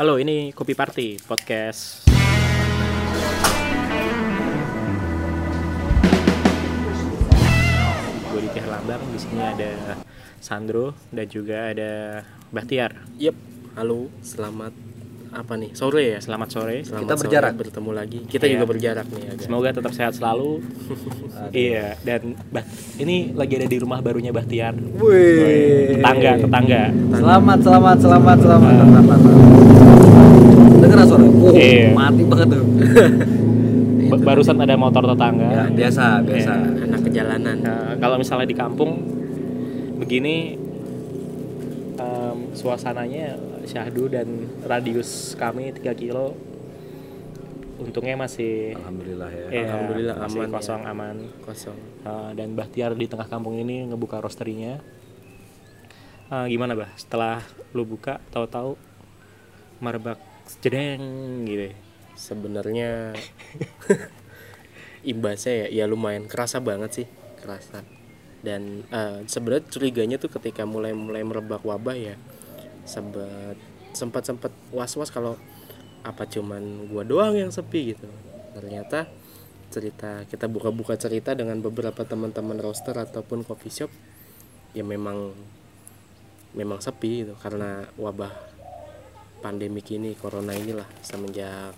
Halo, ini Kopi Party podcast. Gue di Lambang, di sini ada Sandro dan juga ada Bahtiar. Yep, halo, selamat apa nih sore ya? Selamat sore. Selamat Kita sore, berjarak. bertemu lagi. Kita Iya. juga berjarak nih agak. Semoga tetap sehat selalu. iya, dan bah, ini lagi ada di rumah barunya Bahtiar. Wih. Tetangga, tetangga. Selamat, selamat, selamat, selamat, selamat. Dengar suara? Oh, Iya. mati banget tuh. Ba- barusan ada motor tetangga. ya, biasa, biasa. anak kejalanan. Nah, kalau misalnya di kampung begini em, suasananya syahdu dan radius kami 3 kilo untungnya masih Alhamdulillah ya. ya, Alhamdulillah masih aman ya. kosong aman Kosong. Uh, dan Bahtiar di tengah kampung ini ngebuka roasterinya Uh, gimana bah setelah lu buka tahu-tahu marbak jedeng gitu ya. Sebenarnya imbasnya ya, ya lumayan kerasa banget sih, kerasa. Dan eh, sebenarnya curiganya tuh ketika mulai mulai merebak wabah ya, sempat sempat sempat was was kalau apa cuman gua doang yang sepi gitu. Ternyata cerita kita buka-buka cerita dengan beberapa teman-teman roaster ataupun coffee shop ya memang memang sepi gitu karena wabah pandemik ini corona inilah semenjak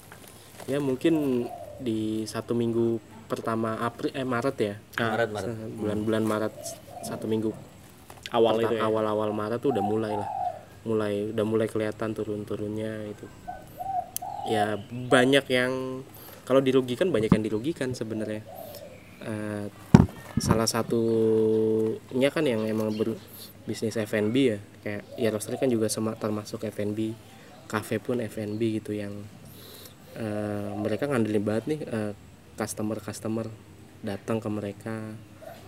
ya mungkin di satu minggu pertama April eh Maret ya. Maret, Maret. bulan-bulan Maret satu minggu. Awal itu ya? awal-awal Maret tuh udah mulai lah. Mulai udah mulai kelihatan turun-turunnya itu. Ya banyak yang kalau dirugikan banyak yang dirugikan sebenarnya. Eh, salah satunya kan yang emang berbisnis F&B ya. Kayak ya roastery kan juga sama termasuk F&B cafe pun F&B gitu yang eh, mereka ngandelin banget nih customer customer datang ke mereka.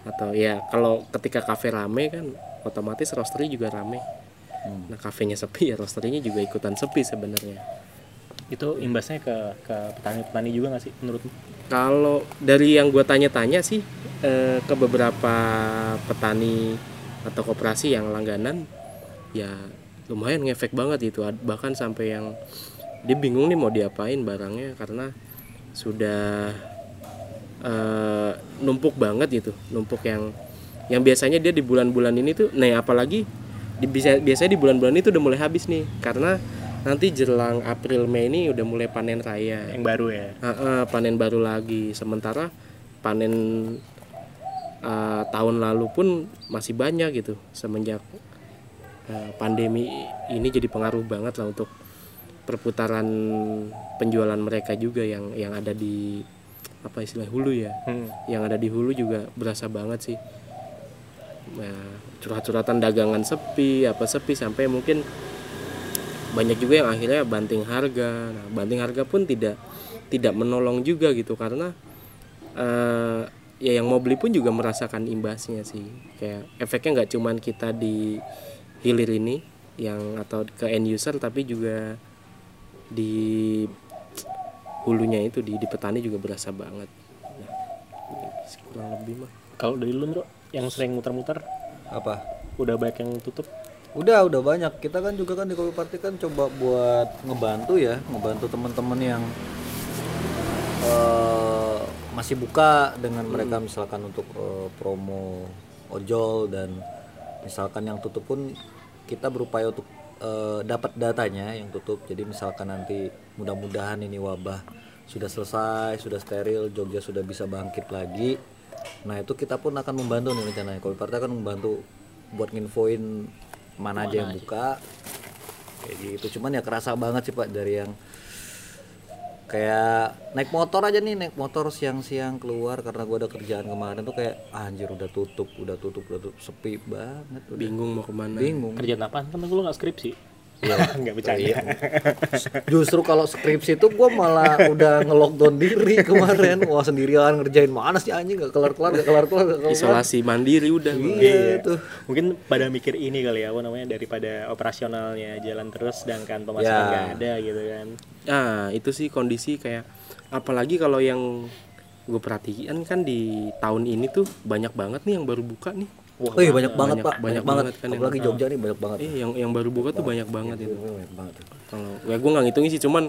Atau ya kalau ketika kafe rame kan otomatis roastery juga rame. Nah kafenya sepi ya roasterynya juga ikutan sepi sebenarnya. Itu imbasnya ke ke petani-petani juga nggak sih menurutmu kalau dari yang gue tanya-tanya sih eh, ke beberapa petani atau koperasi yang langganan ya lumayan ngefek banget itu bahkan sampai yang dia bingung nih mau diapain barangnya karena sudah eh, numpuk banget gitu numpuk yang yang biasanya dia di bulan-bulan ini tuh nah apalagi di, bisa biasanya di bulan-bulan itu udah mulai habis nih karena nanti jelang April Mei ini udah mulai panen raya. Yang baru ya? Heeh, panen baru lagi sementara panen eh, tahun lalu pun masih banyak gitu semenjak pandemi ini jadi pengaruh banget lah untuk perputaran penjualan mereka juga yang yang ada di apa istilah hulu ya. Hmm. yang ada di hulu juga berasa banget sih. Nah, curhat-curhatan dagangan sepi apa sepi sampai mungkin banyak juga yang akhirnya banting harga. Nah banting harga pun tidak tidak menolong juga gitu karena eh, ya yang mau beli pun juga merasakan imbasnya sih. Kayak efeknya nggak cuman kita di hilir ini yang atau ke end user tapi juga di hulunya itu di di petani juga berasa banget. Nah, kurang lebih mah. Kalau dari lu bro yang sering muter-muter? Apa? udah banyak yang tutup? Udah, udah banyak. Kita kan juga kan di Kopi Party kan coba buat ngebantu ya, ngebantu teman-teman yang eh, masih buka dengan mereka misalkan untuk eh, promo ojol dan misalkan yang tutup pun kita berupaya untuk eh, dapat datanya yang tutup. Jadi misalkan nanti mudah-mudahan ini wabah sudah selesai, sudah steril, Jogja sudah bisa bangkit lagi. Nah itu kita pun akan membantu nih rencananya. Kopi Party akan membantu buat nginfoin mana aja yang buka kayak gitu cuman ya kerasa banget sih pak dari yang kayak naik motor aja nih naik motor siang-siang keluar karena gua ada kerjaan kemarin tuh kayak anjir udah tutup udah tutup udah tutup. Sepi banget udah. Bingung mau ke mana. Bingung. Kerjaan apaan? Kan lu nggak skripsi Iya. nggak bercanda. Justru kalau skripsi itu gua malah udah nge-lockdown diri kemarin. Wah sendirian ngerjain mana sih anjing? Gak kelar-kelar gak kelar-kelar gak kelar isolasi mandiri udah iya tuh mungkin pada mikir ini kali ya apa namanya daripada operasionalnya jalan terus sedangkan pemasukan Ya. nggak ada gitu kan. Nah, itu sih kondisi kayak apalagi kalau yang gue perhatikan kan di tahun ini tuh banyak banget nih yang baru buka nih. Oh iya banyak banget banyak- pak, banyak banyak, banget. banget kan yang- Apalagi Jogja nih banyak banget. Iya, yang yang baru buka tuh banyak banget itu. Banyak banget. Kalau ya gue nggak ngitungin sih, cuman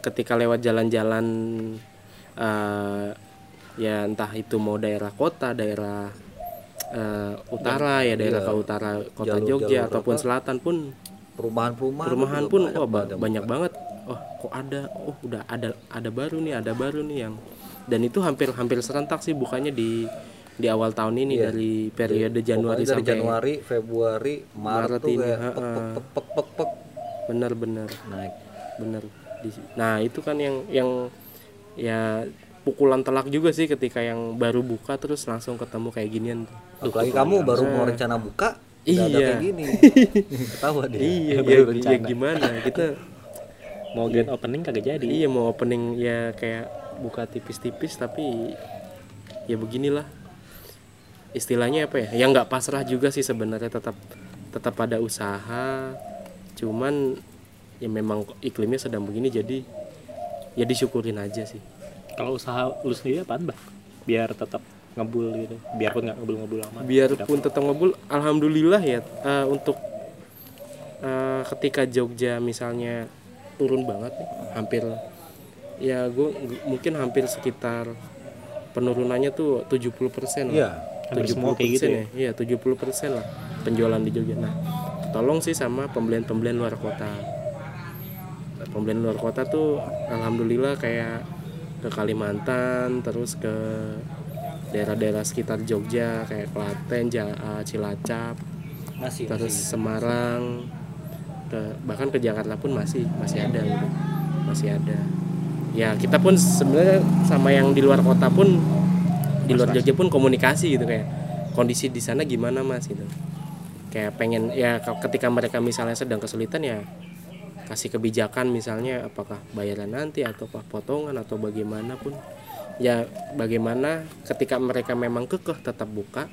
ketika lewat jalan-jalan eh, ya entah itu mau daerah kota, daerah eh, utara ya daerah ke utara kota Jalur- Jogja jalur ataupun apa? selatan pun Perumahan-perumahan. perumahan pun banyak wah yang banyak buka. banget. Oh kok ada, oh udah ada ada baru nih, ada baru nih yang dan itu hampir hampir serentak sih bukannya di di awal tahun ini dari periode Januari Pokoknya dari sampai Januari, Februari, Maret, Maret tuh ini, kayak pek, pek, pek, pek, pek, benar-benar naik. bener Di- nah itu kan yang yang ya pukulan telak juga sih ketika yang baru buka terus langsung ketemu kayak ginian tuh. Apalagi kamu baru mau rencana buka, Iya. kayak gini. Ketawa dia. iya ya, Baru ya rencana. gimana kita mau grand opening kagak jadi iya mau opening ya kayak buka tipis-tipis tapi ya beginilah istilahnya apa ya? Yang nggak pasrah juga sih sebenarnya tetap tetap ada usaha. Cuman ya memang iklimnya sedang begini jadi ya disyukurin aja sih. Kalau usaha lu sendiri apaan bah biar tetap ngebul gitu biarpun nggak ngebul-ngebul amat biarpun tetap ngebul alhamdulillah ya eh, untuk eh, ketika Jogja misalnya turun banget nih hampir ya gue mungkin hampir sekitar penurunannya tuh 70% lah. Iya. Hampir semua kayak gitu ya. Iya, 70% lah penjualan di Jogja. Nah, tolong sih sama pembelian-pembelian luar kota. Pembelian luar kota tuh alhamdulillah kayak ke Kalimantan, terus ke daerah-daerah sekitar Jogja kayak Klaten, Ja- eh, Cilacap, Masih, terus masih. Semarang, ke- bahkan ke Jakarta pun masih masih ada gitu. Masih ada. Ya, kita pun sebenarnya sama yang di luar kota pun di luar Jogja pun komunikasi gitu kayak kondisi di sana gimana Mas gitu. Kayak pengen ya ke- ketika mereka misalnya sedang kesulitan ya kasih kebijakan misalnya apakah bayaran nanti atau potongan atau bagaimanapun ya bagaimana ketika mereka memang kekeh tetap buka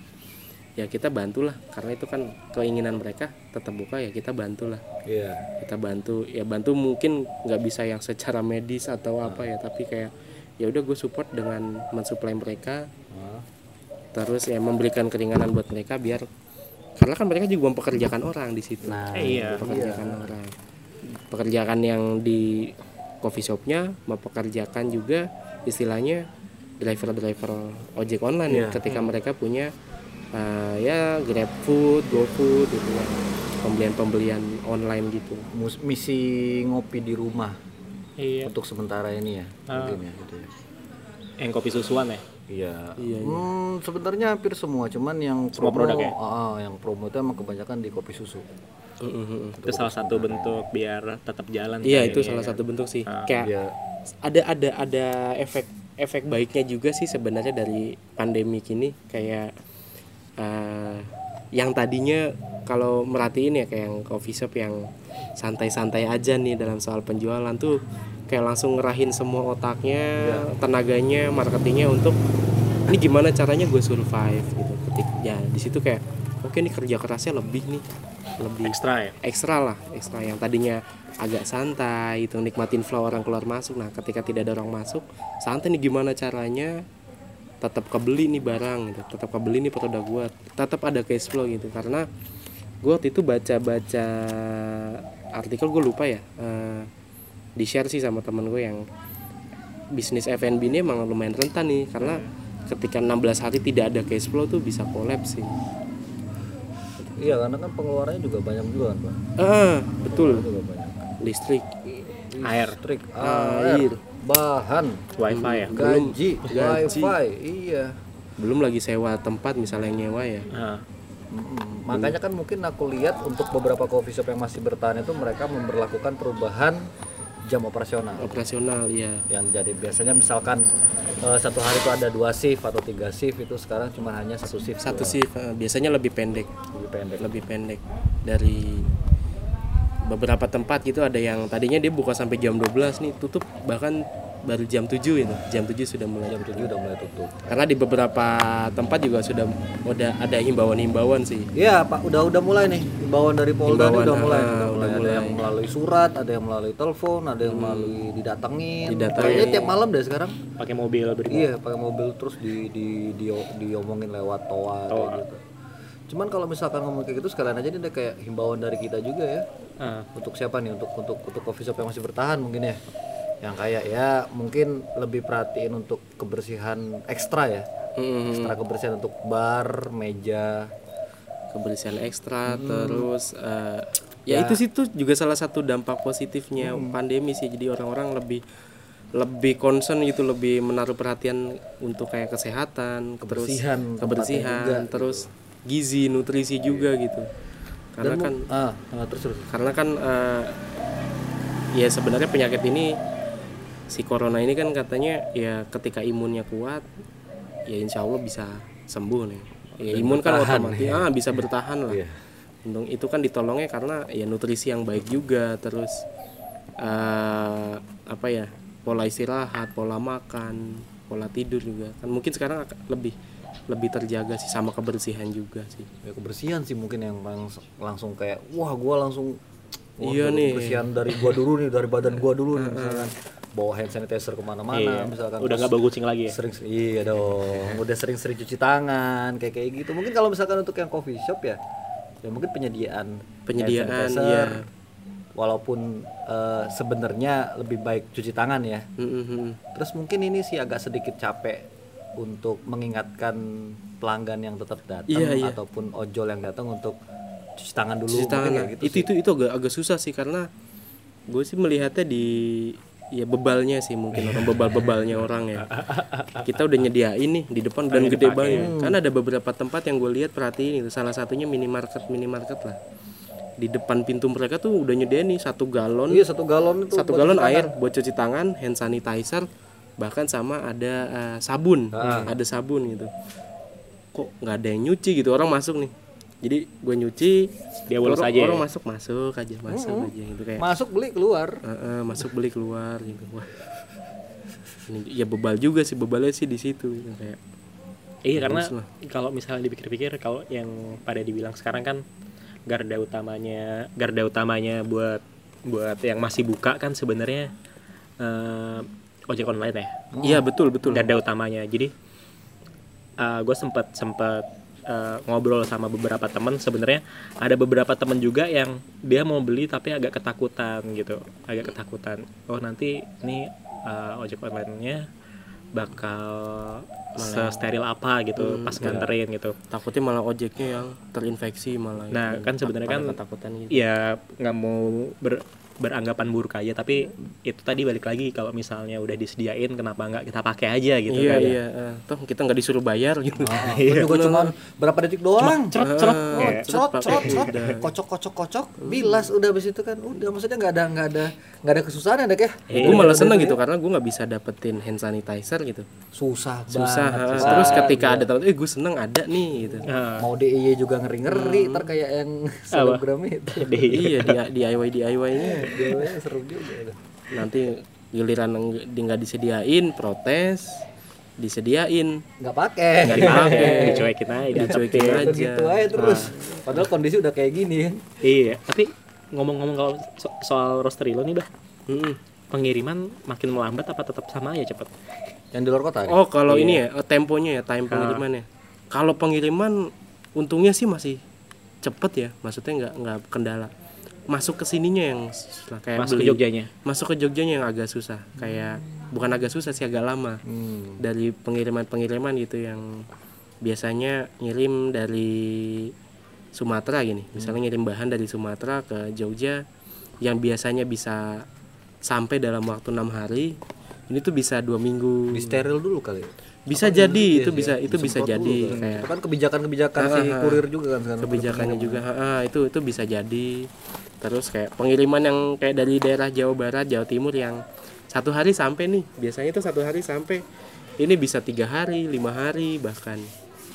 ya kita bantulah karena itu kan keinginan mereka tetap buka ya kita bantulah Iya. kita bantu ya bantu mungkin nggak bisa yang secara medis atau apa ya tapi kayak ya udah gue support dengan mensuplai mereka? Terus ya memberikan keringanan buat mereka biar karena kan mereka juga mempekerjakan orang di situ. Nah, iya. Mempekerjakan orang. Pekerjaan yang di coffee shopnya mempekerjakan juga istilahnya driver-driver ojek online ya, Iya. ketika mereka punya uh, ya grab food GoFood gitu ya. Pembelian-pembelian online gitu. Mus- misi ngopi di rumah iya. untuk sementara ini ya, mungkin ya gitu ya. yang kopi susuan ya Iya. Iya, iya. Hmm, sebenarnya hampir semua, cuman yang Semua promo, produk ya? ah, yang promo itu emang kebanyakan di kopi susu. itu salah satu bentuk biar tetap jalan iya itu ya. salah satu bentuk sih Ah. kayak Dia ada ada ada efek efek baiknya juga sih sebenarnya dari pandemi ini kayak eh, yang tadinya kalau merhatiin ya kayak yang coffee shop yang santai-santai aja nih dalam soal penjualan tuh kayak langsung ngerahin semua otaknya tenaganya marketingnya untuk ini gimana caranya gue survive? gitu. Ketik ya di situ kayak oke nih kerja kerasnya lebih nih lebih ekstra ya? ekstra lah ekstra. Yang tadinya agak santai itu nikmatin flow orang keluar masuk. Nah ketika tidak ada orang masuk santai nih gimana caranya tetap kebeli nih barang gitu tetap kebeli nih produk gua tetap ada cash flow gitu. Karena gua waktu itu baca baca artikel gue lupa ya eh, di share sih sama temen gue yang bisnis F&B ini emang lumayan rentan nih karena ketika 16 hari tidak ada cash flow tuh bisa kolaps sih Iya, karena kan pengeluarannya juga banyak juga kan, Pak. ah betul Juga banyak. listrik air Listrik, Air. air, bahan, wifi ya gaji, gaji. wifi, iya. belum lagi sewa tempat misalnya yang nyewa ya Ah, Mm, Makanya kan mungkin aku lihat untuk beberapa coffee shop yang masih bertahan itu mereka memperlakukan perubahan jam operasional. operasional ya Yang jadi biasanya misalkan eh, satu hari itu ada dua shift atau tiga shift itu sekarang cuma hanya satu shift. satu doang. shift eh, biasanya lebih pendek lebih pendek. lebih pendek dari beberapa tempat gitu ada yang tadinya dia buka sampai jam 12 nih tutup bahkan baru jam 7 itu jam 7 sudah mulai Jam 7 udah mulai tutup. karena di beberapa tempat juga sudah udah ada himbauan-himbauan sih Iya Pak, udah udah mulai nih himbauan dari Polda Himbauan, udah mulai, ah, udah udah mulai. Ada mulai. yang melalui surat, ada yang melalui telepon, ada yang melalui didatengin. Didatengin. Kayaknya tiap malam deh sekarang. pakai mobil berdua Iya, pakai mobil terus di di di diomongin lewat toa, kayak Toa. gitu. cuman kalau misalkan ngomong kayak gitu sekalian aja ini ada kayak himbauan dari kita juga ya Ah, untuk siapa nih untuk untuk untuk coffee shop yang masih bertahan mungkin ya yang kayak ya mungkin lebih perhatiin untuk kebersihan ekstra ya. Mm-mm. ekstra kebersihan untuk bar meja. Kebersihan ekstra terus eh, ya, itu sih tuh juga salah satu dampak positifnya pandemi sih. Jadi orang-orang lebih lebih concern gitu lebih menaruh perhatian untuk kayak kesehatan Kebersihan terus kebersihan juga, terus gizi nutrisi juga gitu. Karena kan ah terus terus. karena kan eh, ya sebenarnya penyakit ini si corona ini kan katanya ya ketika imunnya kuat ya insya Allah bisa sembuh nih. Ya imun kan otomatis ah bisa bertahan lah. Iya. Untung itu kan ditolongnya karena ya nutrisi yang baik juga terus eh apa ya pola istirahat pola makan pola tidur juga. Kan mungkin sekarang lebih lebih terjaga sih sama kebersihan juga sih. Ya kebersihan sih mungkin yang langs- langsung kayak wah gua langsung wah, Iya nih. kebersihan dari gua dulu nih dari badan gua dulu nih misalkan bawa hand sanitizer ke mana-mana iya. misalkan Udah nggak bau kucing lagi ya? sering iya dong udah sering-sering cuci tangan kayak kayak gitu mungkin kalau misalkan untuk yang coffee shop ya ya mungkin penyediaan hand Penyediaan, sanitizer, iya. walaupun eh, sebenarnya lebih baik cuci tangan ya Mm-mm. terus mungkin ini sih agak sedikit capek untuk mengingatkan pelanggan yang tetap datang Iya, iya. ataupun ojol yang datang untuk cuci tangan dulu cuci mungkin tangan. nah, gitu itu sih. itu itu agak agak susah sih karena gue sih melihatnya di ya bebalnya sih mungkin orang bebal-bebalnya orang ya. Kita udah nyediain nih di depan dan gede banget. Karena ada beberapa tempat yang gue lihat perhatiin itu salah satunya minimarket minimarket lah. Di depan pintu mereka tuh udah nyediain nih satu galon. Iya satu galon itu satu galon tangan. air buat cuci tangan hand sanitizer bahkan sama ada eh, sabun. Ah. ada sabun gitu. Kok nggak ada yang nyuci gitu? Orang masuk nih jadi gue nyuci Dia bolos aja. orang masuk masuk aja masuk aja gitu kayak. Masuk beli keluar. Eh, eh, masuk beli keluar gitu. Wah. Ini ya bebal juga sih bebalnya sih di situ. Gitu kayak Iya karena kalau misalnya dipikir-pikir kalau yang pada dibilang sekarang kan garda utamanya garda utamanya buat buat yang masih buka kan sebenarnya eh, ojek online ya. iya betul betul. Garda utamanya. Jadi gue sempat sempat eh, ngobrol sama beberapa teman sebenarnya ada beberapa teman juga yang dia mau beli tapi agak ketakutan gitu. Agak ketakutan. Oh nanti ini eh, ojek online-nya bakal steril apa gitu pas nganterin gitu. Takutnya malah ojeknya yang terinfeksi malah Nah, kan sebenarnya kan ketakutan gitu. ya nggak mau ber- beranggapan buruk aja tapi itu tadi balik lagi kalau misalnya udah disediain kenapa nggak kita pakai aja gitu iya kan iya eh, toh kita nggak disuruh bayar gitu. Ah, itu juga cuman berapa detik doang. Cerot cerot Oh, Kayak, cerot, cerot, cerot, udah. kocok, kocok, kocok, bilas udah habis itu kan, udah. Maksudnya nggak ada, nggak ada, nggak ada kesusahan ya, Dek ya? gue malah seneng gitu karena gue nggak bisa dapetin hand sanitizer gitu. Susah, susah banget. ha. terus ketika ada teman eh gue seneng ada nih gitu. Nah, Mau DIY juga ngeri ngeri, ntar kayak yang selebgram itu. iya di DIY DIY nya Seru juga. nanti giliran nggak- di nggak disediain protes disediain Nggak pakai. nggak dipakai dicuekin aja dicuekin aja Gitu aja terus. Padahal kondisi udah kayak gini kan. iya tapi ngomong-ngomong kalau so- soal roastery lo nih bah Mm-mm. pengiriman makin melambat apa tetap sama aja cepet Yang di luar kota. oh kalau ini ya eh, temponya ya time pengirimannya kalau pengiriman untungnya sih masih cepet ya maksudnya nggak nggak kendala masuk ke sininya yang susah kayak masuk ke beli- Jogjanya. masuk ke Jogjanya yang agak susah. Kayak bukan agak susah sih agak lama. Hmm. dari pengiriman-pengiriman gitu yang biasanya ngirim dari Sumatera gini. Misalnya ngirim bahan dari Sumatera ke Jogja yang biasanya bisa sampai dalam waktu enam hari ini tuh bisa dua minggu. Di steril dulu kali. bisa jadi itu bisa itu bisa Disemprot jadi kan. kayak Itu kan kebijakan-kebijakan si kurir juga kan sekarang. kebijakannya juga ha, ha, itu itu bisa jadi terus kayak pengiriman yang kayak dari daerah Jawa Barat Jawa Timur yang satu hari sampai nih. Biasanya itu satu hari sampai. Ini bisa tiga hari lima hari bahkan.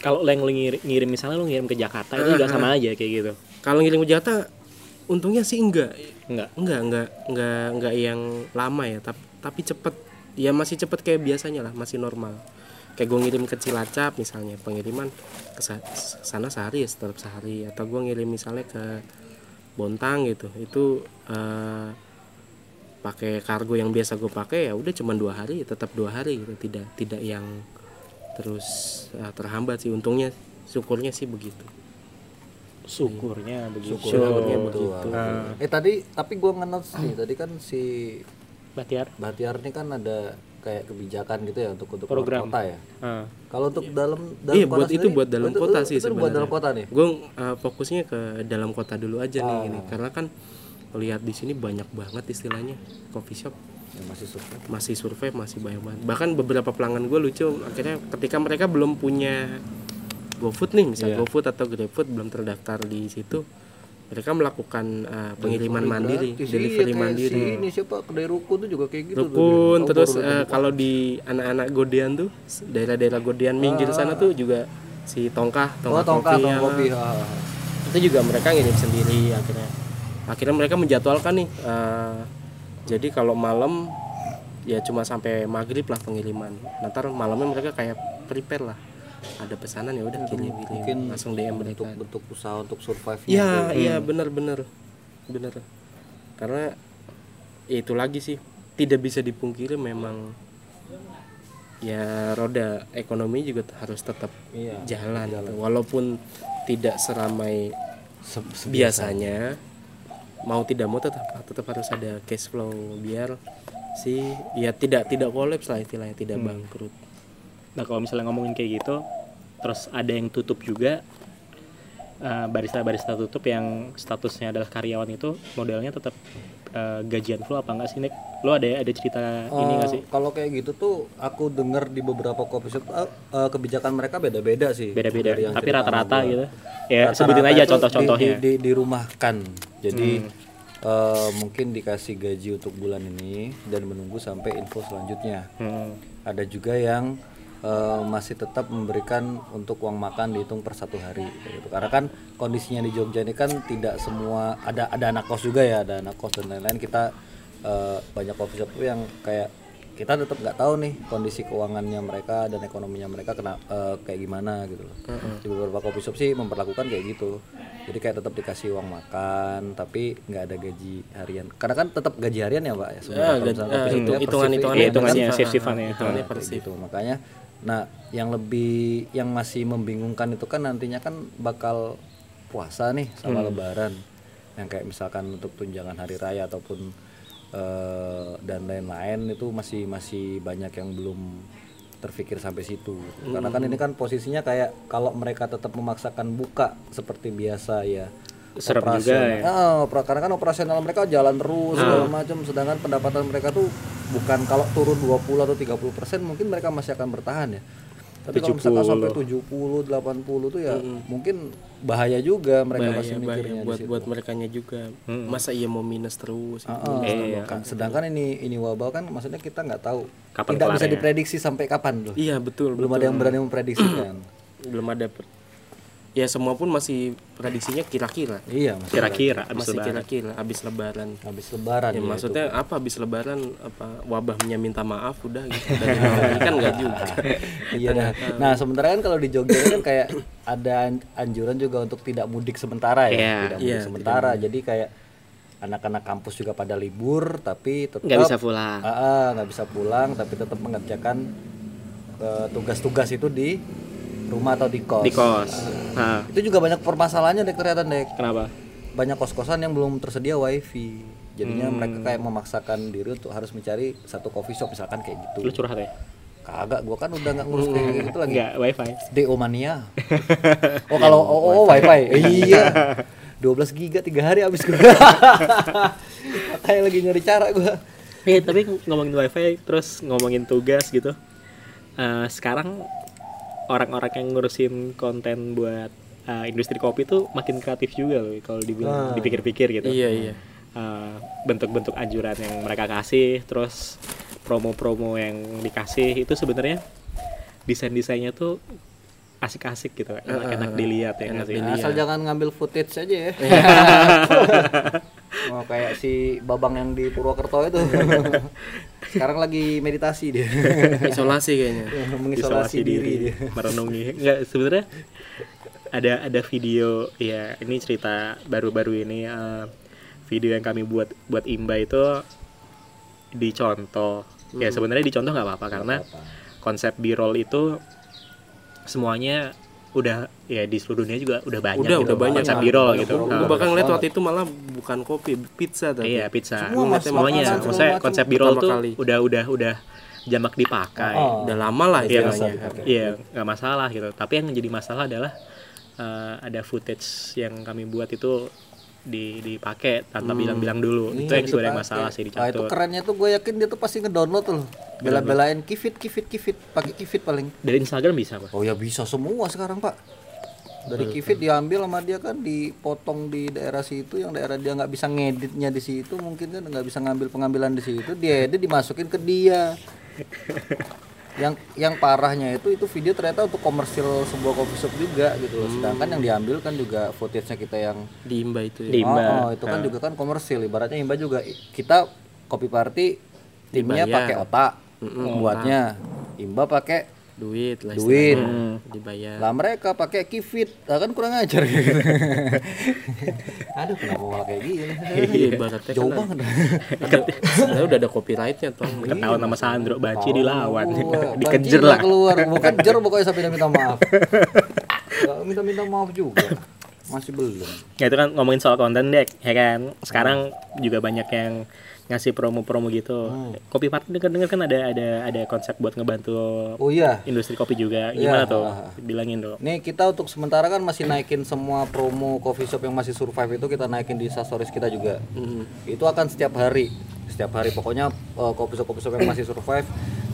Kalau lo ngirim, ngirim misalnya lo ngirim ke Jakarta itu juga sama aja kayak gitu. Kalau ngirim ke Jakarta untungnya sih enggak. Enggak? Enggak enggak enggak enggak yang lama ya. Tapi tapi cepet. Ya masih cepet kayak biasanya lah masih normal. Kayak gue ngirim ke Cilacap misalnya pengiriman ke sa- sana sehari ya tetap sehari. Atau gue ngirim misalnya ke Bontang gitu. Itu eh, pakai kargo yang biasa gue pakai ya udah cuma dua hari tetap dua hari gitu. Tidak tidak yang terus eh, terhambat sih. Untungnya syukurnya sih begitu. Syukurnya begitu. Syukurnya Betul, begitu. betul. Eh tadi tapi gua nge-notes nih, tadi kan si Bahtiar Bahtiar ini kan ada kayak kebijakan gitu ya untuk untuk Program. kota ya. Ah. Kalau untuk dalam dalam Iya, kota buat itu sendiri, buat dalam itu- kota itu- sih itu buat sebenarnya. dalam kota nih. Gue uh, fokusnya ke dalam kota dulu aja nih Ah. ini karena kan lihat di sini banyak banget istilahnya coffee shop Yang masih survei. masih survei masih banyak banget bahkan beberapa pelanggan gue lucu akhirnya ketika mereka belum punya GoFood nih misal Iya. GoFood atau GrabFood belum terdaftar di situ mereka melakukan uh, pengiriman mandiri Gratis. delivery Iya, mandiri Si ini siapa kedai rukun tuh juga kayak gitu. Rukun terus Oh, eh, kalau di anak-anak Godean tuh daerah-daerah Godean minggir sana tuh juga si Tongkah Oh, Tongkah, tongkat, Kopi, tongkat ya. kopi. ha, ha. itu juga mereka ngirim sendiri akhirnya akhirnya mereka menjadwalkan nih eh, jadi kalau malam ya cuma sampai maghrib lah pengiriman nanti malamnya mereka kayak prepare lah ada pesanan ya udah kirim Mungkin langsung DM Untuk mereka bentuk usaha untuk survive Iya, iya benar-benar. Benar. Karena ya itu lagi sih tidak bisa dipungkiri memang ya roda ekonomi juga harus tetap Iya. jalan, gitu. walaupun tidak seramai Se- biasanya mau tidak mau tetap tetap harus ada cash flow biar si ya tidak tidak kolaps lah istilahnya tidak bangkrut Nah kalau misalnya ngomongin kayak gitu, terus ada yang tutup juga, eh, barista-barista tutup yang statusnya adalah karyawan itu modelnya tetap eh, gajian full apa enggak sih Nick? Lo ada ada cerita ini nggak sih? Eh, Kalau kayak gitu tuh aku dengar di beberapa coffee shop eh, kebijakan mereka beda-beda sih. Beda-beda, tapi rata-rata gitu. Ya Rata-rata sebutin aja contoh-contohnya. Di, di, dirumahkan. Jadi eh, mungkin dikasih gaji untuk bulan ini dan menunggu sampai info selanjutnya. Hmm. Ada juga yang eh, masih tetap memberikan untuk uang makan dihitung per satu hari gitu. Karena kan kondisinya di Jogja ini kan tidak semua ada ada anak kos juga ya, ada anak kos dan lain-lain kita eh, banyak coffee shop tuh yang kayak kita tetap nggak tahu nih kondisi keuangannya mereka dan ekonominya mereka kena eh, kayak gimana gitu loh. Di beberapa coffee shop sih memperlakukan kayak gitu. Jadi kayak tetap dikasih uang makan tapi nggak ada gaji harian. Karena kan tetap gaji harian ya, Pak ya. sebenarnya gaji- eh, coffee shop hitung- ya, hitungan- hitungannya hitungannya ya. hitungannya per kayak shift. gitu makanya nah yang lebih yang masih membingungkan itu kan nantinya kan bakal puasa nih sama lebaran. Yang kayak misalkan untuk tunjangan hari raya ataupun eh, dan lain-lain itu masih masih banyak yang belum terpikir sampai situ karena kan ini kan posisinya kayak kalau mereka tetap memaksakan buka seperti biasa ya Juga operasional- ya. Ah, opera- karena kan operasional mereka jalan terus segala macam. Sedangkan pendapatan mereka tuh bukan kalau turun 20 atau 30 persen mungkin mereka masih akan bertahan ya. Tapi kalau misalkan sampai 70 80 tuh ya mungkin bahaya juga mereka bahaya masih bahaya mikirnya buat di situ. buat mereka juga. Masa iya mau minus terus? Ah, ah. Kan. sedangkan ini ini wabah kan maksudnya kita nggak tahu. Kapan tidak bisa kelarnya? diprediksi sampai kapan loh. Iya betul belum ada yang berani memprediksikan. Belum ada ya semua pun masih prediksinya kira-kira. Iya Kira-kira abis masih kira-kira habis lebaran. Habis lebaran ya, ya, maksudnya apa habis lebaran apa wabahnya minta maaf udah gitu. Kan nggak juga. Iya nah. Nah, sementara kan kalau di Jogja kan kayak ada an- anjuran juga untuk tidak mudik sementara ya, Iya, tidak mudik iya, sementara. Jadi kayak anak-anak kampus juga pada libur tapi tetap Nggak bisa pulang. Nggak bisa pulang tapi tetap mengerjakan eh, tugas-tugas itu di rumah atau di kos. Di kos. Nah, Itu juga banyak permasalahannya dek ternyata dek. kenapa? Banyak kos-kosan yang belum tersedia wifi. Jadinya Hmm. mereka kayak memaksakan diri untuk harus mencari satu coffee shop misalkan kayak gitu. Lu curhat ya? Kagak, gua kan udah nggak ngurus kayak gitu lagi. Enggak, wifi. DO mania. oh kalau oh, oh, wifi. iya. 12 giga tiga hari habis gua. Kayak lagi nyari cara gua. Iya, tapi ngomongin wifi terus ngomongin tugas gitu. Eh, sekarang orang-orang yang ngurusin konten buat eh, industri kopi tuh makin kreatif juga loh kalau dibilang dipikir-pikir gitu. iya iya Eh, bentuk-bentuk anjuran yang mereka kasih, terus promo-promo yang dikasih itu sebenarnya desain-desainnya tuh asik-asik gitu, enak-enak dilihat ya sih? Nah, asal jangan ngambil footage aja ya. oh, kayak si Babang yang di Purwokerto itu. Sekarang lagi meditasi dia. isolasi kayaknya Mengisolasi diri dia. merenungi nggak sebenarnya ada ada video ya ini cerita baru-baru ini eh, video yang kami buat buat imba itu dicontoh Hmm. ya sebenarnya dicontoh nggak apa-apa karena konsep b-roll itu semuanya udah ya di seluruh dunia juga udah banyak Udah, gitu, udah banyak. konsep banyak gitu. gue bahkan ngeliat waktu itu malah bukan kopi pizza tapi Iya pizza. Semua mas- semuanya. makanan, Maksudnya macam. konsep birol tuh kali. udah udah udah jamak dipakai. Oh. udah lama lah Iya, dipakai. Iya nggak masalah gitu. Tapi yang jadi masalah adalah eh, ada footage yang kami buat itu di dipakai tanpa bilang-bilang dulu. itu yang sebenarnya masalah sih Nah, itu kerennya tuh gue yakin dia tuh pasti ngedownload tuh. Bela-belain kifit kifit kifit pakai kifit paling. Dari Instagram bisa pak. Oh ya bisa semua sekarang pak. Dari kifit diambil sama dia kan dipotong di daerah situ yang daerah dia nggak bisa ngeditnya di situ mungkin kan nggak bisa ngambil pengambilan di situ dia edit dimasukin ke dia. yang yang parahnya itu itu video ternyata untuk komersil sebuah coffee shop juga gitu loh. Sedangkan yang diambil kan juga footage-nya kita yang di Imba itu ya Di Imba. Oh, oh, itu kan juga kan komersil. Ibaratnya Imba juga kita kopi party timnya pakai otak buatnya. Imba pakai duit lah Duit. istilahnya. dibayar lah mereka pakai kifit. Lah kan kurang ajar gitu. Aduh, kenapa malah kayak gini? iya ibaratnya Jauh kan banget. sebenarnya udah ada copyrightnya tuh Ketahuan nama Sandro Banci dilawan, Wah, dikejar lah. keluar. Bukan jer pokoknya sampai dia minta maaf. Minta-minta maaf juga. Masih belum. Ya itu kan ngomongin soal konten dek, ya kan. Sekarang juga banyak yang ngasih promo-promo gitu. Kopi Party denger-denger kan ada ada ada konsep buat ngebantu Oh iya, industri kopi juga. Iya, Gimana tuh? ah. Bilangin dong. Nih kita untuk sementara kan masih naikin semua promo coffee shop yang masih survive itu kita naikin di stories kita juga. Itu akan setiap hari, setiap hari pokoknya eh, coffee shop coffee shop yang masih survive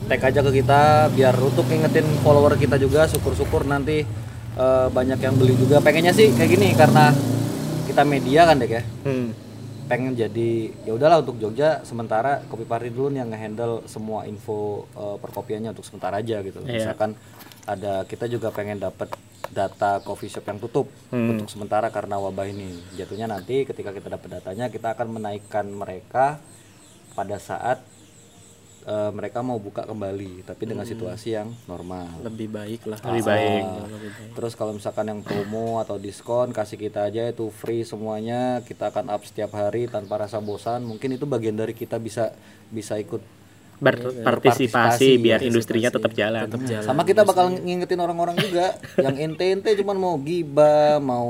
tag aja ke kita biar untuk ngingetin follower kita juga syukur-syukur nanti eh, banyak yang beli juga. Pengennya sih kayak gini karena kita media kan dek ya. Hmm. Pengen jadi ya udahlah untuk Jogja sementara Kopi Party dulu nih yang ngehandle semua info eh, perkopiannya untuk sementara aja gitu. Iya. Misalkan ada kita juga pengen dapat data coffee shop yang tutup untuk sementara karena wabah ini. Jatuhnya nanti ketika kita dapat datanya kita akan menaikkan mereka pada saat eh, mereka mau buka kembali tapi dengan situasi yang normal. lebih baik lah Lebih baik. Terus kalau misalkan yang promo atau diskon kasih kita aja itu free semuanya, kita akan up setiap hari tanpa rasa bosan. Mungkin itu bagian dari kita bisa bisa ikut Berpartisipasi biar ya, industrinya tetap jalan. tetap jalan. Sama kita bakal ngingetin orang-orang juga. Yang ente-ente cuman mau gibah, mau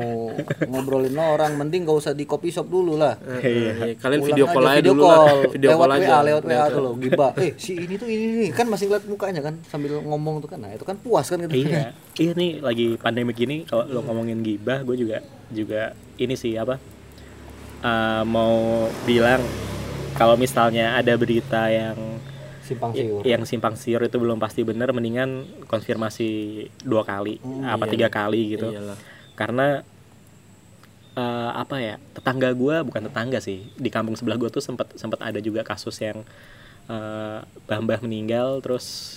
ngobrolin orang, mending gak usah di kopi shop dulu lah. Iya, kalian video call aja dulu lah. video lewat call aja. WA, lewat WA tuh loh, gibah. Eh, si ini tuh ini nih, kan masih lihat mukanya kan sambil ngomong tuh kan. Nah, itu kan puas kan gitu. iya. Iya nih lagi pandemi gini kalau lo ngomongin gibah gue juga juga ini sih apa eh, mau bilang kalau misalnya ada berita yang Simpang i- siur. yang simpang siur itu belum pasti benar mendingan konfirmasi dua kali apa tiga kali gitu Iyalah. karena eh, apa ya tetangga gua bukan tetangga sih di kampung sebelah gua tuh sempat sempat ada juga kasus yang eh, mbah-mbah meninggal terus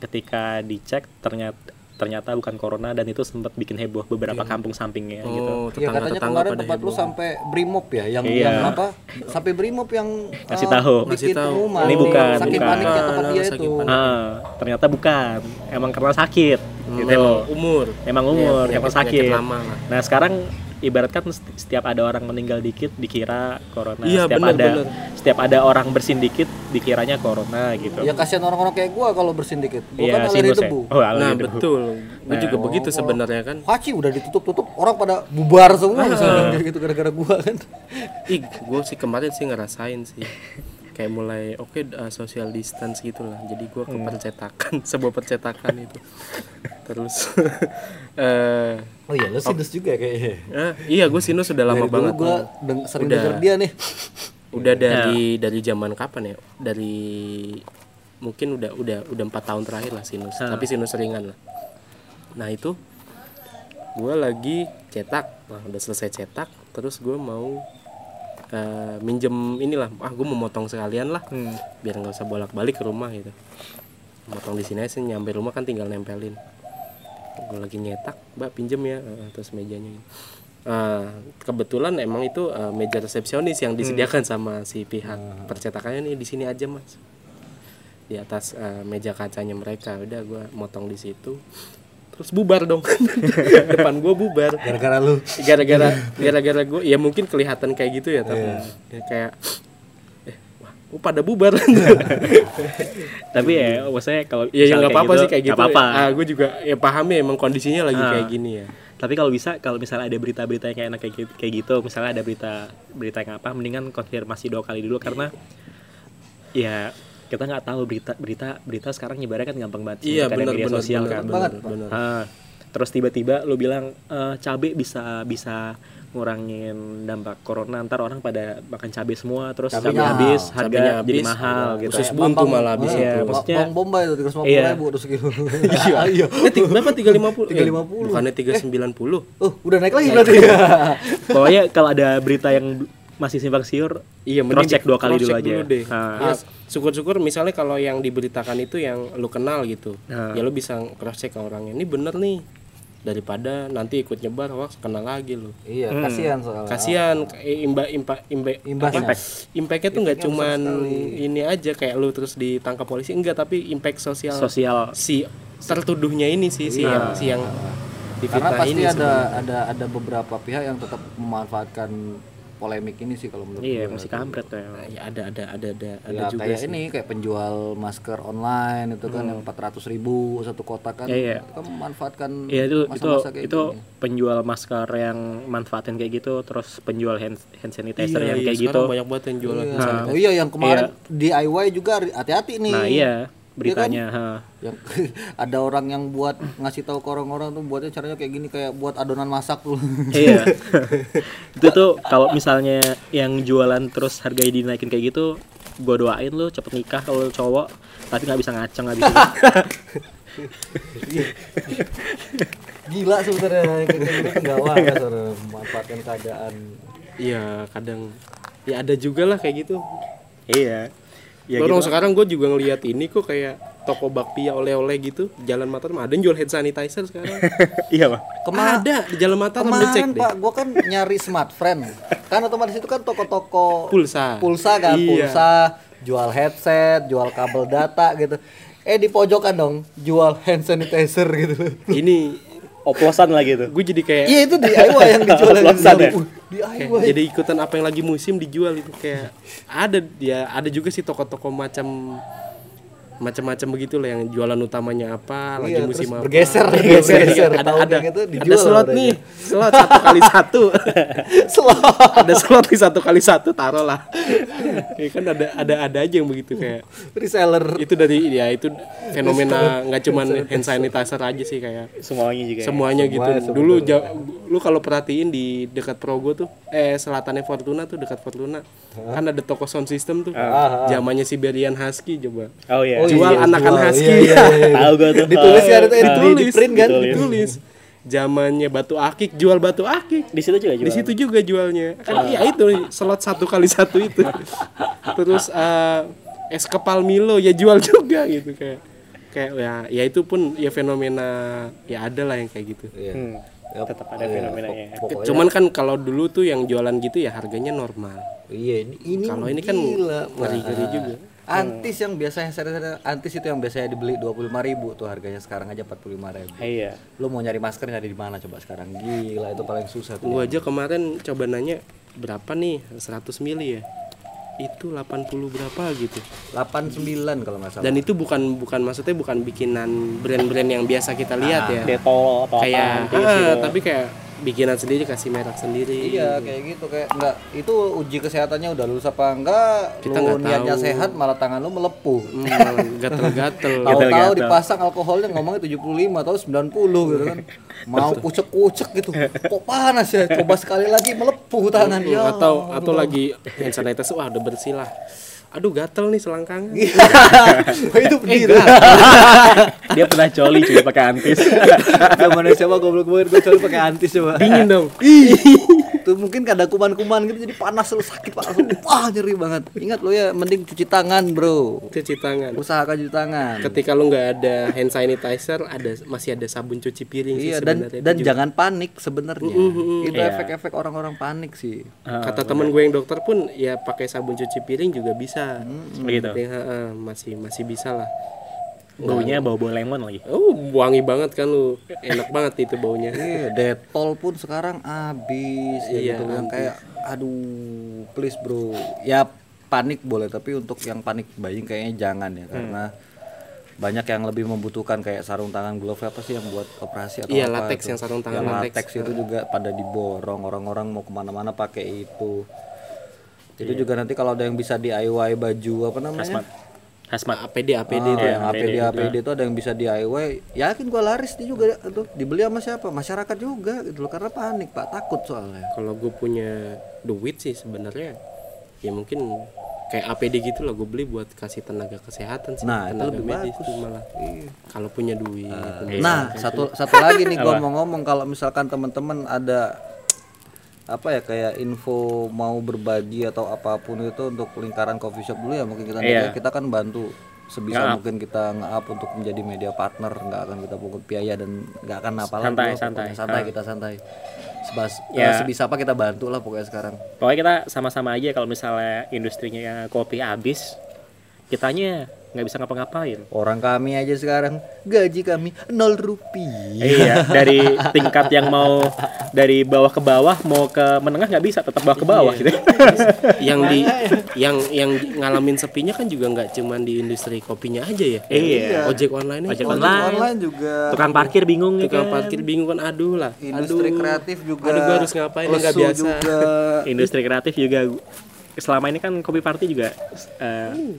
ketika dicek ternyata ternyata bukan corona dan itu sempat bikin heboh beberapa kampung sampingnya gitu oh Iya katanya tetangga-tetangga kemarin tempat lu heboh sampai brimob ya yang Iya. yang apa sampai brimob yang Ngasih eh, tahu. bikin Ngasih tahu. pengumuman. Ini bukan, saking bukan. paniknya tempat Ah, dia itu panik. ah ternyata bukan emang karena sakit gitu memang umur emang umur Iya, emang sakit lama nah sekarang ibaratkan seti- setiap ada orang meninggal dikit dikira corona. Iya, setiap bener, ada bener. setiap ada orang bersin dikit dikiranya corona gitu. Ya kasihan orang-orang kayak gua kalau bersin dikit. Gua Iya, kan alergi sinus ya. debu. Oh, alergi nah debu. betul. Gue juga begitu sebenarnya kan. Haci udah ditutup-tutup orang pada bubar semua Ah. misalnya gitu gara-gara gua kan. Ih gue sih kemarin sih ngerasain sih kayak mulai oke uh, social distance gitu lah jadi gue ke percetakan sebuah percetakan itu. Terus eh oh iya lu sinus juga kayaknya. Eh, iya gue sinus sudah lama Dari banget gua deng- sering Udah. denger dia nih. Udah dari dari zaman kapan ya? Dari mungkin udah udah udah empat tahun terakhir lah sinus. Tapi sinus ringan lah. Nah itu gue lagi cetak. Nah, udah selesai cetak terus gue mau eh, minjem inilah ah gue mau motong sekalian lah. Biar nggak usah bolak balik ke rumah gitu. Motong di sini aja nyampe rumah kan tinggal nempelin. Gue lagi nyetak mbak pinjem ya Eh, terus mejanya Eh, kebetulan emang itu eh, meja resepsionis yang disediakan sama si pihak percetakannya nih di sini aja mas. Di atas eh, meja kacanya mereka. Udah gue motong di situ terus bubar dong. Depan gue bubar. Gara-gara lu. Gara-gara gara-gara gue ya mungkin kelihatan kayak gitu ya tapi ya kayak eh wah oh, pada bubar. Tapi ya maksudnya kalau ya ya nggak apa-apa gitu, sih kayak gitu. nggak apa-apa. Ah gue juga ya paham ya emang kondisinya lagi Ah. kayak gini ya. Tapi kalau bisa kalau misalnya ada berita-berita yang kayak enak kayak gitu, kayak gitu misalnya ada berita berita yang apa mendingan konfirmasi dua kali dulu karena ya kita nggak tahu berita berita berita sekarang nyebarnya kan gampang banget iya Ada benar media benar sosial benar kan Banget, benar, benar. Ah, terus tiba-tiba lu bilang eh, cabe bisa bisa ngurangin dampak corona ntar orang pada makan cabai semua terus cabai Cabenya habis harga Cabenya jadi habis, mahal gitu khusus buntu malah habis Iya, itu maksudnya- Bawang bombay itu 350 Iya. ribu terus gitu. Iya. Iya. eh tiga, berapa tiga lima puluh 350. bukannya tiga sembilan puluh Oh, udah naik lagi berarti. pokoknya kalau ada berita yang masih simpang siur Iya, cross check dua kali dulu aja deh. Ah. Ya, syukur-syukur misalnya kalau yang diberitakan itu yang lu kenal gitu. Ah. Ya lu bisa cross check ke orangnya. Ini bener nih. Daripada nanti ikut nyebar hoax kena lagi lu. Iya, kasihan soalnya. Kasihan imba impa imba Imbasnya. impact. Impactnya tuh nggak cuman ini aja kayak lu terus ditangkap polisi enggak tapi impact sosial sosial si tertuduhnya ini sih si yang si yang Karena pasti ini ada ada ada beberapa pihak yang tetap memanfaatkan polemik ini sih kalau menurut iya gue. masih kampret tuh Nah, ya ada ada ada ada ada ya, juga kayak sih. ini kayak penjual masker online itu kan yang 400 ribu satu kotak kan Iya, iya. itu kan memanfaatkan Iya itu itu masa-masa kayak itu gini. penjual masker yang manfaatin kayak gitu, terus penjual hand, hand sanitizer Iya, yang iya, kayak gitu. banyak banget yang jualan Iya. oh iya yang kemarin DIY juga hati-hati nih Nah iya beritanya. ha. yang ada orang yang buat ngasih tahu ke orang-orang tuh buatnya caranya kayak gini kayak buat adonan masak tuh iya. itu tuh kalau misalnya yang jualan terus harganya dinaikin kayak gitu, gua doain lu cepet nikah kalau cowok, tapi nggak bisa ngaceng nggak bisa. gila sebenarnya nggak wah sebenarnya memanfaatkan keadaan Iya, kadang ya ada juga lah kayak gitu. iya. Ya Tolong gitu. sekarang gue juga ngeliat ini kok kayak toko bakpia oleh-oleh gitu, Jalan Mataram ada yang jual hand sanitizer sekarang. iya bang. Kema- ada di Jalan Mataram cek kemarin deh. pak gua kan nyari smart friend kan otomatis itu kan toko-toko Pulsa. pulsa kan Iya. pulsa jual headset jual kabel data gitu eh di pojokan dong jual hand sanitizer gitu Ini Oplosan lah gitu. gue jadi kayak iya itu DIY yang dijual yang Oplosan ya? Uh, kayak jadi ikutan apa yang lagi musim dijual itu kayak ada dia ada juga sih toko-toko macam macam-macam begitu lah yang jualan utamanya apa lagi Iya, musim terus apa. bergeser, Bergeser, bergeser. ada Tahun ada yang itu ada dijual slot orangnya. nih. Slot satu kali satu. Selalu. ada slot nih satu kali satu taruh lah ya kan ada ada ada aja yang begitu kayak. Reseller. Itu dari ya itu fenomena nggak cuman hand sanitizer aja sih kayak. Semuanya juga. ya. semuanya gitu. Semuanya dulu ja- lu kalau perhatiin di dekat Progo tuh eh selatannya Fortuna tuh dekat Fortuna. Kan ada toko sound system tuh. Zamannya Siberian Husky coba. Oh iya. Oh, jual iya, anakan jual. husky Iya, iya, iya. Tahu gua tuh. Ditulis kan itu, Ah, di- ditulis di print kan? Ditulis. ditulis zamannya batu akik jual batu akik Di situ juga di jual. situ juga jualnya kan ya itu slot satu kali satu itu terus eh, es kepal Milo ya jual juga gitu kayak kayak ya ya itu pun ya fenomena ya ada lah yang kayak gitu Iya. Hmm. Yap. Tetap ada Iya, fenomenanya. pok- pokoknya- cuman kan kalau dulu tuh yang jualan gitu ya harganya normal Iya, ini, ini Kalau ini kan gila, ngeri-ngeri juga. Antis yang biasanya saya antis itu yang biasanya dibeli 25.000 ribu tuh harganya sekarang aja 45.000 ribu. Iya. Lu mau nyari masker nyari di mana coba sekarang? Gila itu paling susah tuh. gua aja kemarin coba nanya berapa nih 100 mili ya itu 80 berapa gitu 89 kalau nggak salah. dan itu bukan bukan maksudnya bukan bikinan brand-brand yang biasa kita lihat ya Detol atau kayak apa? ah, tapi kayak bikinan sendiri kasih merek sendiri. Iya kayak gitu kayak enggak itu uji kesehatannya udah lulus apa enggak? Kita lu nggak niatnya tahu. sehat malah tangan lu melepuh. Hmm, gatel-gatel. Tahu-tahu dipasang alkoholnya ngomongnya 75 atau 90 gitu kan. Mau kucek-kucek gitu. Kok panas ya? Coba sekali lagi melepuh tangan. Ya atau atau lagi hand sanitizer wah udah bersih lah aduh gatel nih selangkangan itu pedih tuh. Dia pernah coli cuy pakai antis. Zaman SMA goblok banget gue coba pakai antis coba. dingin dong Tuh mungkin ada kuman-kuman gitu jadi panas lu sakit Pak. Wah, nyeri banget. Ingat lo ya mending cuci tangan, Bro. cuci tangan Usahakan cuci tangan. ketika lu nggak ada hand sanitizer ada masih ada sabun cuci piring sih Iya dan sebenarnya dan Itu juga. jangan panik sebenarnya. Itu Iya. efek-efek orang-orang panik sih. kata temen gue yang dokter pun ya pakai sabun cuci piring juga bisa. Tapi, ha, ha, masih masih bisa lah Baunya bau-bau lemon lagi. oh wangi banget kan lu enak banget itu baunya Iya, Detol pun sekarang habis ya Iya, gitu kan kayak aduh, please bro. Ya panik boleh tapi untuk yang panik buying kayaknya jangan ya karena banyak yang lebih membutuhkan kayak sarung tangan glove apa sih yang buat operasi atau Iya, apa latex itu. yang sarung tangan Yang latex. latex itu juga pada diborong orang-orang mau ke mana-mana pakai itu itu juga nanti kalau ada yang bisa DIY baju apa namanya. Hazmat. APD APD Ah, itu ya. yang APD APD itu ada yang bisa DIY yakin gua laris dia juga tuh dibeli sama siapa masyarakat juga gitu loh karena panik pak takut soalnya Kalau gue punya duit sih sebenarnya ya mungkin kayak APD gitu lah gue beli buat kasih tenaga kesehatan sih. Nah, itu tenaga lebih medis bagus. malah. Kalau punya duit. punya Nah, satu satu lagi nih gua mau ngomong kalau misalkan teman-teman ada apa ya kayak info mau berbagi atau apa pun itu untuk lingkaran coffee shop dulu ya mungkin kita Iya. kita kan bantu sebisa mungkin kita nge-up untuk menjadi media partner nggak akan kita pungut biaya dan nggak akan apa lah Santai, santai. santai kita santai Sebas, Ya. eh, sebisa apa kita bantu lah pokoknya sekarang Pokoknya kita sama-sama aja kalau misalnya industrinya kopi habis, kitanya nggak bisa ngapa-ngapain. orang kami aja sekarang gaji kami nol rupiah iya, dari tingkat yang mau dari bawah ke bawah mau ke menengah nggak bisa, tetap bawah ke bawah gitu. yang di yang yang ngalamin sepinya kan juga nggak cuman di industri kopinya aja ya. Iya. Ojek online Ojek online. online juga Tukang parkir bingung ya Tukang kan? parkir bingung kan aduh lah. industri aduh. kreatif juga Aduh gua harus ngapain yang nggak biasa. juga Industri kreatif juga selama ini kan kopi party juga eh,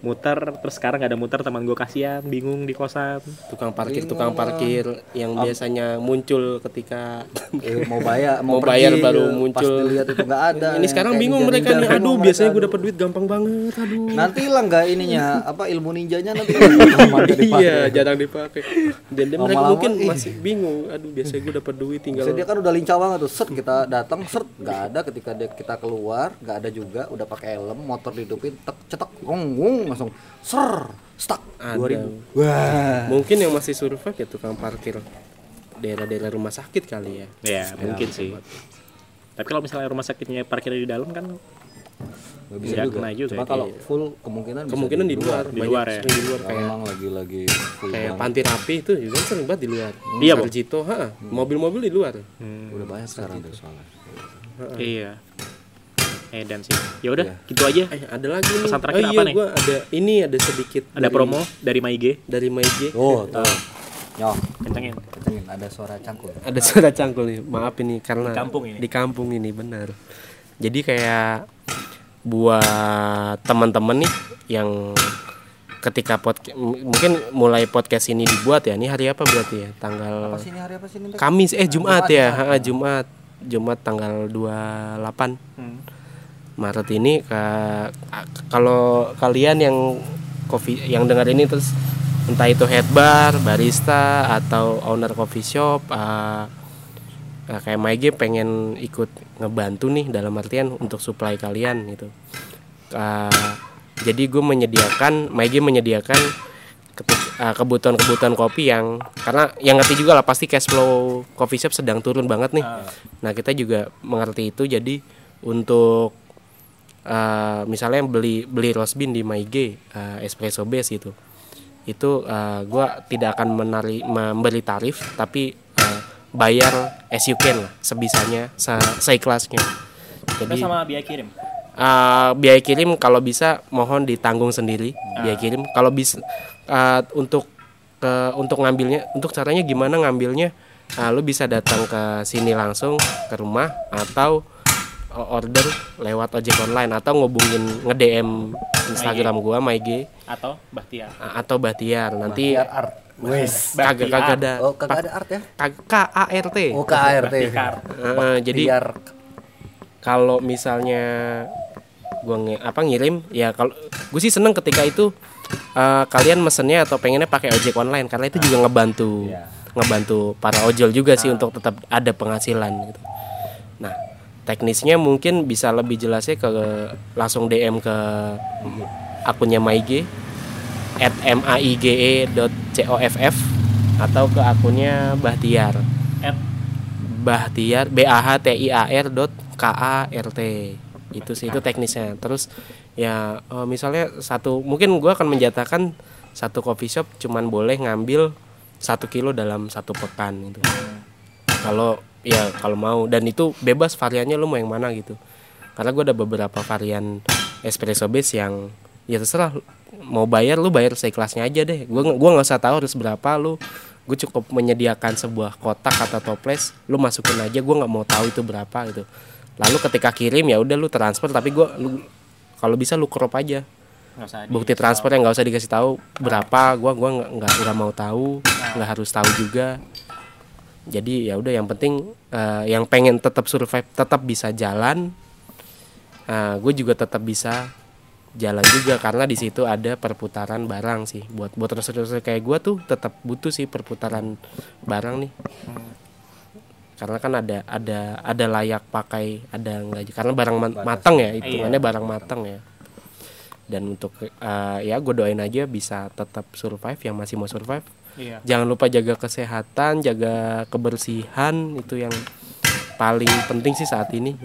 muter terus sekarang nggak ada muter teman gue kasihan bingung di kosan. Tukang parkir tukang parkir yang biasanya muncul ketika Eh, mau bayar Mau pergi, bayar baru ya, muncul. pas dilihat itu nggak ada. Ini sekarang Kayak bingung mereka nih. bingung aduh biasanya gue dapat duit gampang banget aduh. Nanti hilang nggak ininya? Apa ilmu ninjanya nanti? Iya jarang dipakai. Dan dia mereka mungkin ih. masih bingung. Aduh biasanya gue dapat duit tinggal Maksudnya dia kan udah lincah banget tuh. Set kita datang set. Nggak ada ketika dia kita keluar nggak ada juga. Udah pakai helm motor dihidupin tek cetek wong langsung ser stuck Ada. 2000 wah. Mungkin yang masih survive ya tukang parkir daerah-daerah rumah sakit kali ya. Ya mungkin sih. tapi kalau misalnya rumah sakitnya parkir di dalam kan nggak bisa Nggak juga. kena juga, cuma kalau full kemungkinan bisa kemungkinan di luar Di luar ya. di luar kayak memang lagi lagi full kayak banget. panti rapi itu juga kan sering banget di luar. Iya, Bang. Sarjito ha mobil-mobil di luar. Udah banyak sekarang tuh soalnya. Iya edan sih. Ya udah gitu aja. Eh ada lagi nih. Pesan terakhir oh, apa iya nih? gua ada ini ada sedikit ada dari- promo dari Maige. Dari Maige. Oh tuh nyok kencengin. Kencengin ada suara cangkul. Ada suara cangkul nih. Maaf ini karena Di kampung ini. di kampung ini benar. Jadi kayak buat teman-teman nih yang ketika podcast mungkin mulai podcast ini dibuat ya. Ini hari apa berarti ya? Tanggal apa sih ini hari apa sih ini? Kamis. Eh Jumat ya. Ha, Jumat. Jumat tanggal 28 Maret ini kalau kalian yang coffee yang dengar ini terus entah itu head bar, barista atau owner coffee shop uh, kayak Maige pengen ikut ngebantu nih dalam artian untuk supply kalian gitu. Uh, jadi gue menyediakan Maige menyediakan uh, kebutuhan-kebutuhan kopi yang karena yang ngerti juga lah pasti cash flow coffee shop sedang turun banget nih. Nah kita juga mengerti itu jadi untuk uh, misalnya beli beli roast bean di Maige uh, espresso base gitu. Itu uh, gua tidak akan menari memberi tarif tapi uh, bayar as you can lah sebisanya se seikhlasnya. Kita jadi sama biaya kirim? Uh, biaya kirim kalau bisa mohon ditanggung sendiri. Biaya kirim kalau bisa uh, untuk ke untuk ngambilnya untuk caranya gimana ngambilnya? Uh, lu bisa datang ke sini langsung ke rumah atau uh, order lewat ojek online atau ngubungin nge DM Instagram gua Maige. Atau Bahtiar. Uh, atau Bahtiar. Nanti Biar art. Wes kagak kagak ada. Oh kagak ada art ya? K A R T. Oh KART Bahtikar Uh, jadi biar kalau misalnya gua nge apa ngirim ya kalau gue sih seneng ketika itu eh, kalian mesennya atau pengennya pakai ojek online karena itu juga ngebantu ngebantu para ojol juga sih untuk tetap ada penghasilan gitu. Nah teknisnya mungkin bisa lebih jelasnya ke langsung DM ke akunnya Maige at maige dot coff atau ke akunnya Bahtiar. At? Bahtiar B A H T I A R dot K A R T. Itu sih itu teknisnya. Terus ya eh, misalnya satu mungkin gua akan menjatakan satu coffee shop cuman boleh ngambil satu kilo dalam satu pekan gitu. Kalau ya kalau mau. Dan itu bebas variannya lu mau yang mana gitu. Karena gua ada beberapa varian espresso base yang ya terserah mau bayar lu bayar seikhlasnya aja deh. Gua nggak- gua nggak usah tahu harus berapa lu gue cukup menyediakan sebuah kotak atau toples lu masukin aja gua nggak mau tahu itu berapa gitu. Lalu ketika kirim ya udah lu transfer tapi gua lu kalau bisa lu crop aja. Bukti transfer yang nggak usah dikasih tahu berapa gua gua nggak nggak nggak mau tahu nggak harus tahu juga jadi ya udah yang penting eh, yang pengen tetap survive tetap bisa jalan gue juga tetap bisa jalan juga karena di situ ada perputaran barang sih. Buat buat terus-terus kayak gue tuh tetap butuh sih perputaran barang nih. Karena kan ada ada ada layak pakai ada enggak karena barang ma- matang ya hitungannya barang matang ya. Dan untuk eh, ya gue doain aja bisa tetap survive yang masih mau survive Iya. jangan lupa jaga kesehatan jaga kebersihan itu yang paling penting sih saat ini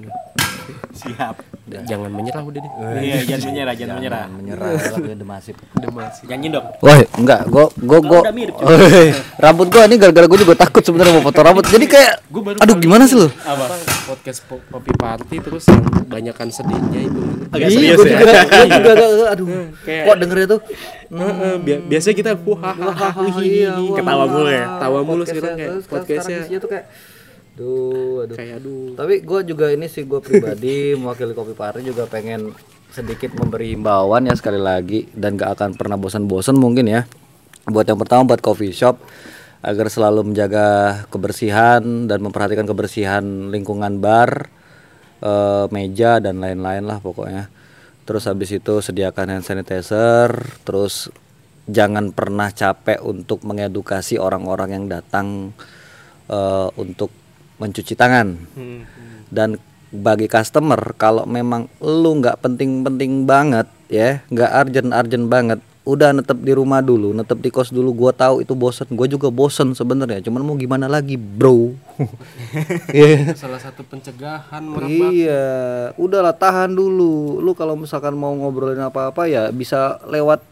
Siap. jangan menyerah udah deh Iya, jangan menyerah, jangan menyerah. menyerah tapi udah masif Nyanyi dong. Woi, enggak, gua gua gua udah mirip juga. Woi, rambut gua ini gara-gara gua juga takut sebenarnya mau foto rambut. Jadi kayak aduh gimana sih lu? apa podcast po- kopi party terus yang banyakan sedihnya itu Agak Iya, serius gua ya. juga, gua juga agak- aduh. Kayak- Kok dengernya tuh? Heeh, bi- biasanya kita wah Iya, wah, Ketawa mulu ya? Tawa mulu sekarang kayak podcastnya. tuh kayak Duh, aduh. kayak aduh Tapi gue juga ini sih gue pribadi mewakili Kopi Pari juga pengen sedikit memberi himbauan ya sekali lagi dan gak akan pernah bosan-bosan mungkin ya. Buat yang pertama buat coffee shop agar selalu menjaga kebersihan dan memperhatikan kebersihan lingkungan bar, eh, meja dan lain-lain lah pokoknya. Terus habis itu sediakan hand sanitizer, terus jangan pernah capek untuk mengedukasi orang-orang yang datang eh, untuk mencuci tangan. Dan bagi customer kalau memang lu nggak penting-penting banget ya nggak urgent-urgent banget udah netep di rumah dulu netep di kos dulu gua tahu itu bosen. Gue juga bosen sebenarnya cuman mau gimana lagi bro? Iya. salah satu pencegahan merebak Iya, udahlah tahan dulu. Lu kalau misalkan mau ngobrolin apa-apa ya bisa lewat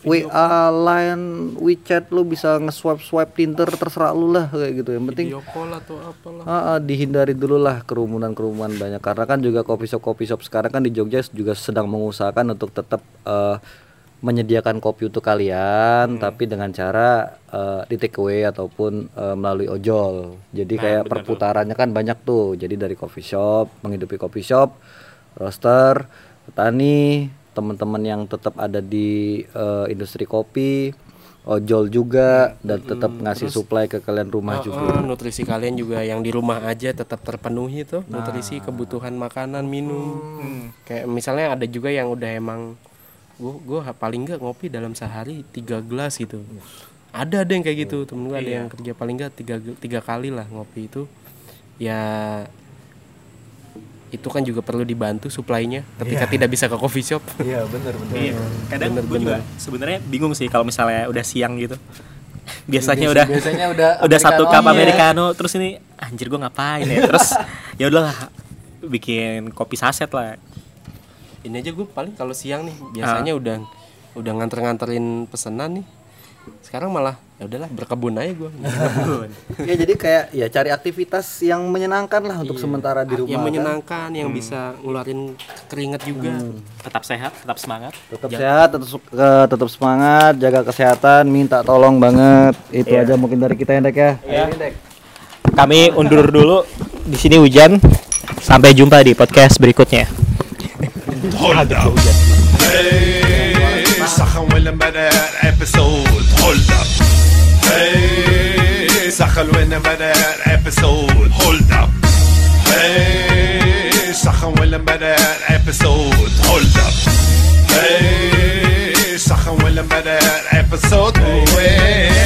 WA, Line, WeChat lu bisa nge-swipe swipe Tinder terserah lu lah kayak gitu. Yang penting video call atau apalah ah, ah, dihindari dulu lah kerumunan-kerumunan banyak karena kan juga coffee shop coffee shop sekarang kan di Jogja juga sedang mengusahakan untuk tetap eh, menyediakan kopi untuk kalian tapi dengan cara eh, di take away ataupun eh, melalui ojol. Jadi kayak perputarannya kan banyak tuh. Jadi dari coffee shop menghidupi coffee shop, roaster, petani, teman-teman yang tetap ada di eh, industri kopi, ojol juga dan tetap ngasih supply ke kalian rumah juga. Oh, nutrisi kalian juga yang di rumah aja tetap terpenuhi tuh nutrisi kebutuhan makanan minum. Kayak misalnya ada juga yang udah emang gua gua paling nggak ngopi dalam sehari tiga gelas gitu. Ada ada yang kayak gitu temen gua ada yang kerja paling nggak tiga tiga kali lah ngopi itu. Ya itu kan juga perlu dibantu suplainya ketika tidak bisa ke coffee shop Iya benar benar. Iya. Kadang gue juga sebenarnya bingung sih kalau misalnya udah siang gitu. Biasanya udah biasanya udah udah satu cup Americano. americano terus ini anjir gue ngapain ya terus ya udahlah bikin kopi saset lah ini aja gue paling kalau siang nih biasanya udah udah nganter-nganterin pesanan nih sekarang malah ya udahlah berkebun aja gue ya jadi kayak ya cari aktivitas yang menyenangkan lah untuk sementara di rumah. yang kan. menyenangkan yang bisa ngeluarin keringat juga. Tetap sehat tetap semangat. Tetap sehat, tetap eh, tetap semangat, jaga kesehatan, minta tolong banget. Itu aja mungkin dari kita ya, Dek ya. kami undur dulu. Di sini hujan. Sampai jumpa di podcast berikutnya. Hold up. Hey, سخن وين بدا الابيسود هولد اب Hey, سخن وين بدا الابيسود هولد اب Hey, سخن وين بدا الابيسود هولد اب Hey, سخن وين بدا الابيسود